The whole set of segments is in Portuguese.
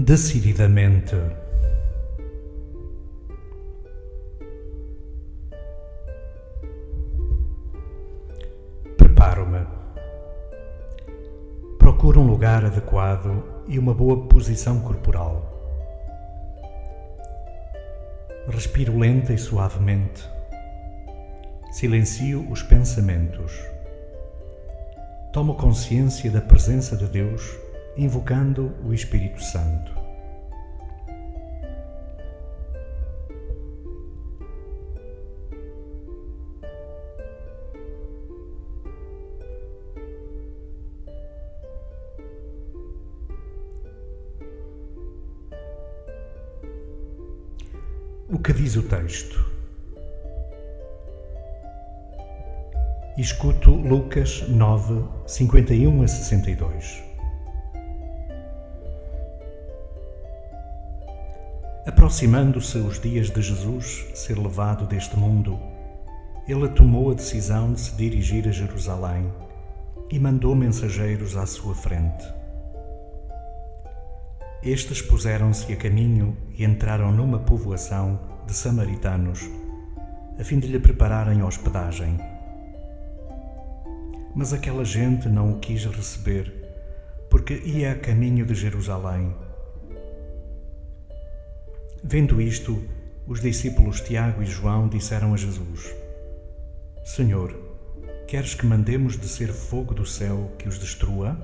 decididamente. Preparo-me. Procuro um lugar adequado e uma boa posição corporal. Respiro lenta e suavemente. Silencio os pensamentos. Tomo consciência da presença de Deus invocando o Espírito Santo. O que diz o texto? Escuto Lucas 9, 51 a 62. Aproximando-se os dias de Jesus ser levado deste mundo, ele tomou a decisão de se dirigir a Jerusalém e mandou mensageiros à sua frente. Estes puseram-se a caminho e entraram numa povoação de samaritanos, a fim de lhe prepararem hospedagem. Mas aquela gente não o quis receber, porque ia a caminho de Jerusalém Vendo isto, os discípulos Tiago e João disseram a Jesus: Senhor, queres que mandemos descer fogo do céu que os destrua?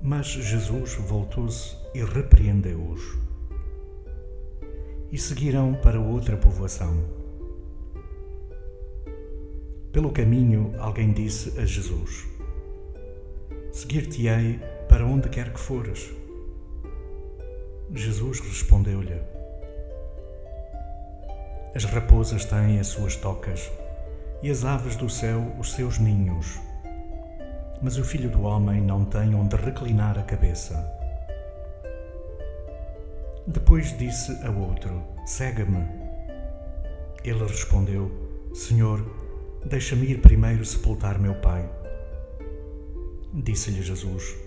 Mas Jesus voltou-se e repreendeu-os. E seguiram para outra povoação. Pelo caminho, alguém disse a Jesus: Seguir-te-ei para onde quer que fores. Jesus respondeu-lhe: As raposas têm as suas tocas e as aves do céu os seus ninhos, mas o filho do homem não tem onde reclinar a cabeça. Depois disse a outro: Segue-me. Ele respondeu: Senhor, deixa-me ir primeiro sepultar meu pai. Disse-lhe Jesus: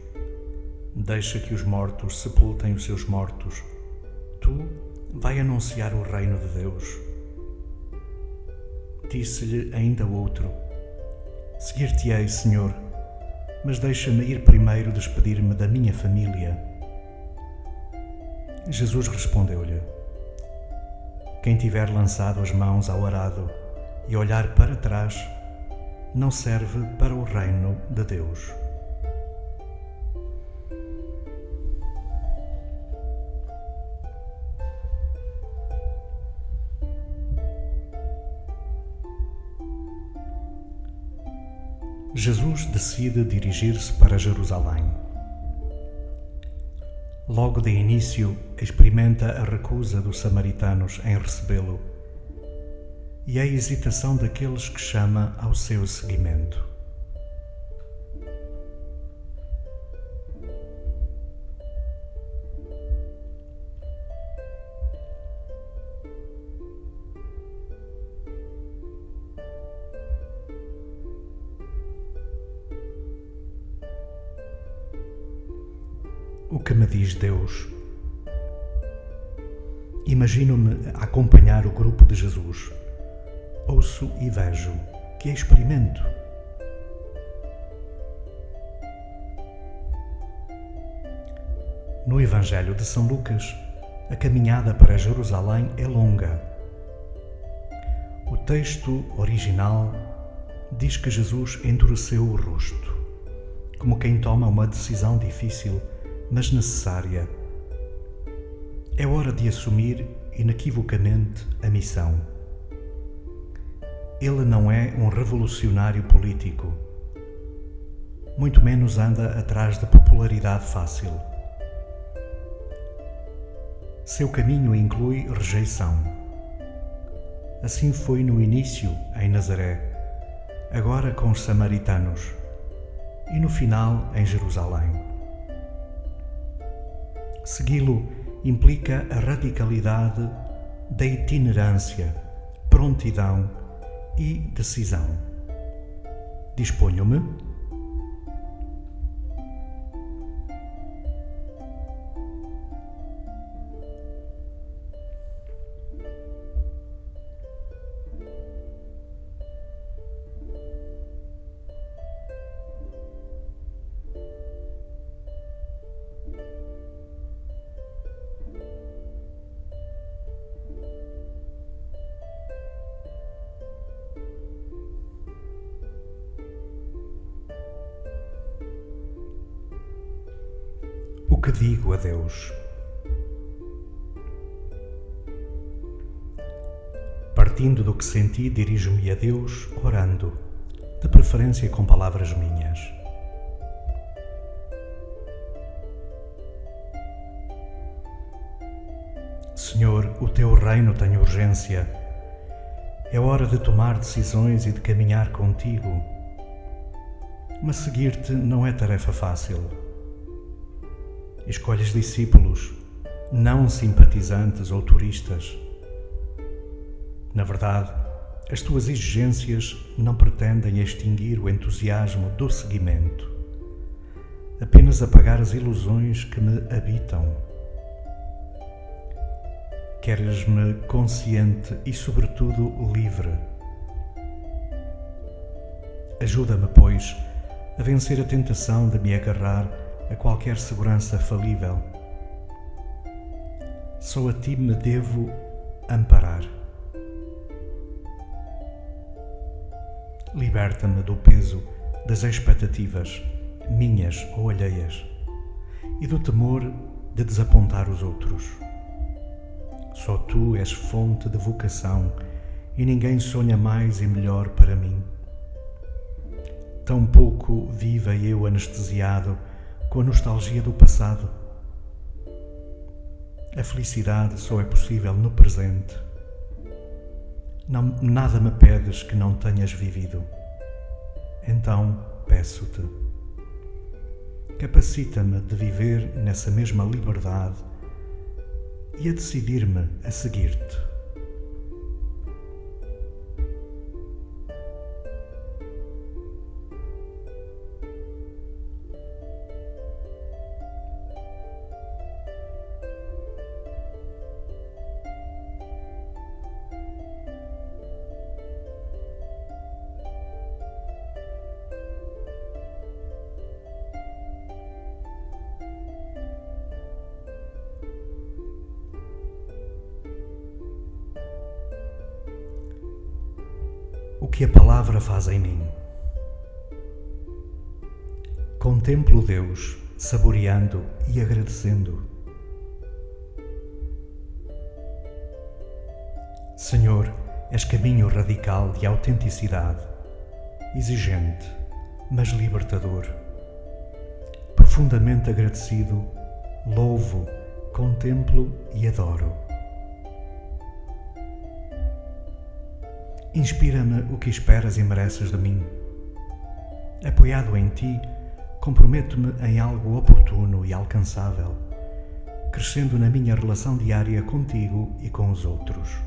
Deixa que os mortos sepultem os seus mortos. Tu vai anunciar o reino de Deus. Disse-lhe ainda outro: Seguir-te-ei, Senhor, mas deixa-me ir primeiro despedir-me da minha família. Jesus respondeu-lhe: Quem tiver lançado as mãos ao arado e olhar para trás, não serve para o reino de Deus. Jesus decide dirigir-se para Jerusalém. Logo de início, experimenta a recusa dos samaritanos em recebê-lo e a hesitação daqueles que chama ao seu seguimento. Que me diz Deus? Imagino-me acompanhar o grupo de Jesus. Ouço e vejo que experimento. No Evangelho de São Lucas, a caminhada para Jerusalém é longa. O texto original diz que Jesus endureceu o rosto, como quem toma uma decisão difícil mas necessária. É hora de assumir inequivocamente a missão. Ele não é um revolucionário político, muito menos anda atrás da popularidade fácil. Seu caminho inclui rejeição. Assim foi no início em Nazaré, agora com os samaritanos e no final em Jerusalém. Segui-lo implica a radicalidade da itinerância, prontidão e decisão. Disponho-me O que digo a Deus? Partindo do que senti, dirijo-me a Deus orando, de preferência com palavras minhas. Senhor, o teu reino tem urgência. É hora de tomar decisões e de caminhar contigo. Mas seguir-te não é tarefa fácil. Escolhes discípulos, não simpatizantes ou turistas. Na verdade, as tuas exigências não pretendem extinguir o entusiasmo do seguimento, apenas apagar as ilusões que me habitam Queres-me consciente e, sobretudo, livre. Ajuda-me, pois, a vencer a tentação de me agarrar a qualquer segurança falível. Só a ti me devo amparar. Liberta-me do peso das expectativas, minhas ou alheias, e do temor de desapontar os outros. Só tu és fonte de vocação e ninguém sonha mais e melhor para mim. Tão pouco viva eu anestesiado com a nostalgia do passado. A felicidade só é possível no presente. Não, nada me pedes que não tenhas vivido. Então peço-te. Capacita-me de viver nessa mesma liberdade e a decidir-me a seguir-te. Que a palavra faz em mim. Contemplo Deus, saboreando e agradecendo. Senhor, és caminho radical de autenticidade, exigente, mas libertador. Profundamente agradecido, louvo, contemplo e adoro. Inspira-me o que esperas e mereces de mim. Apoiado em ti, comprometo-me em algo oportuno e alcançável, crescendo na minha relação diária contigo e com os outros.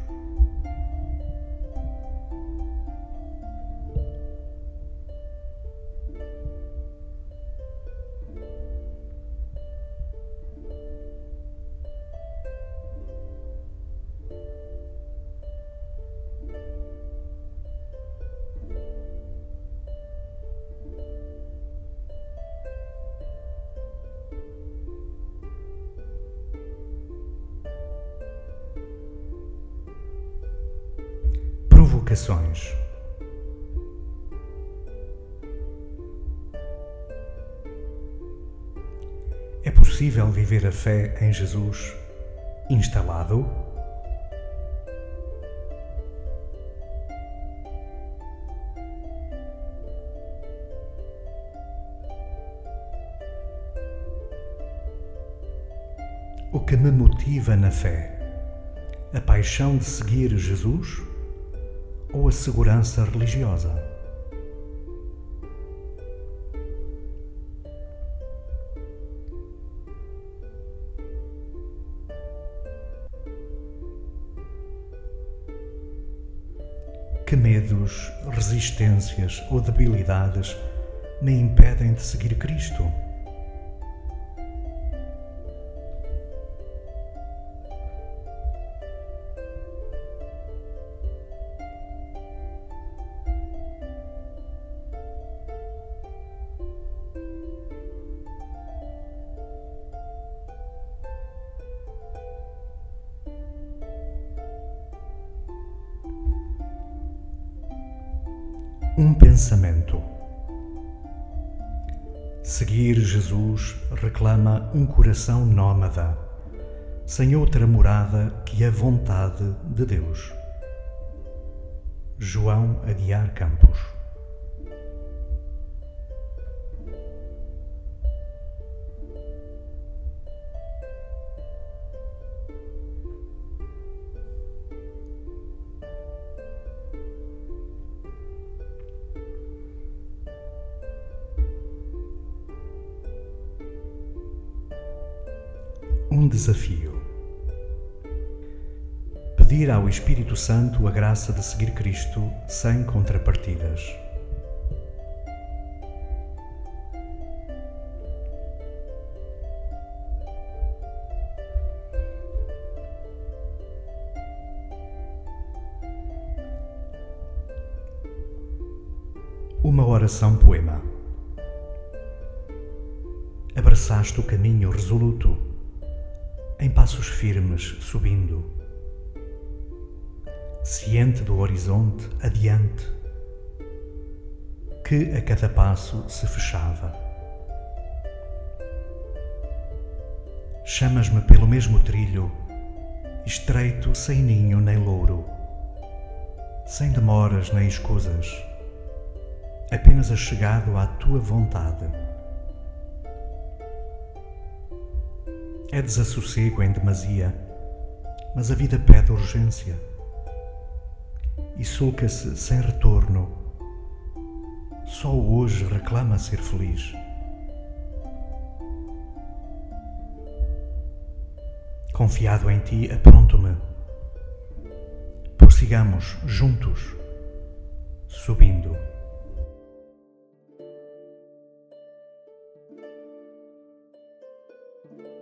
É possível viver a fé em Jesus instalado? O que me motiva na fé? A paixão de seguir Jesus? Ou a segurança religiosa. Que medos, resistências ou debilidades me impedem de seguir Cristo? Um pensamento. Seguir Jesus reclama um coração nómada, sem outra morada que a vontade de Deus. João Aguiar Campos um desafio. Pedir ao Espírito Santo a graça de seguir Cristo sem contrapartidas. Uma oração poema. Abraçaste o caminho resoluto em passos firmes subindo, ciente do horizonte adiante, que a cada passo se fechava. Chamas-me pelo mesmo trilho, estreito sem ninho nem louro, sem demoras nem escusas, apenas achegado à tua vontade é desassossego em demasia, mas a vida pede urgência e sulca-se sem retorno. Só hoje reclama ser feliz. Confiado em ti, apronto-me. Prossigamos juntos, subindo. thank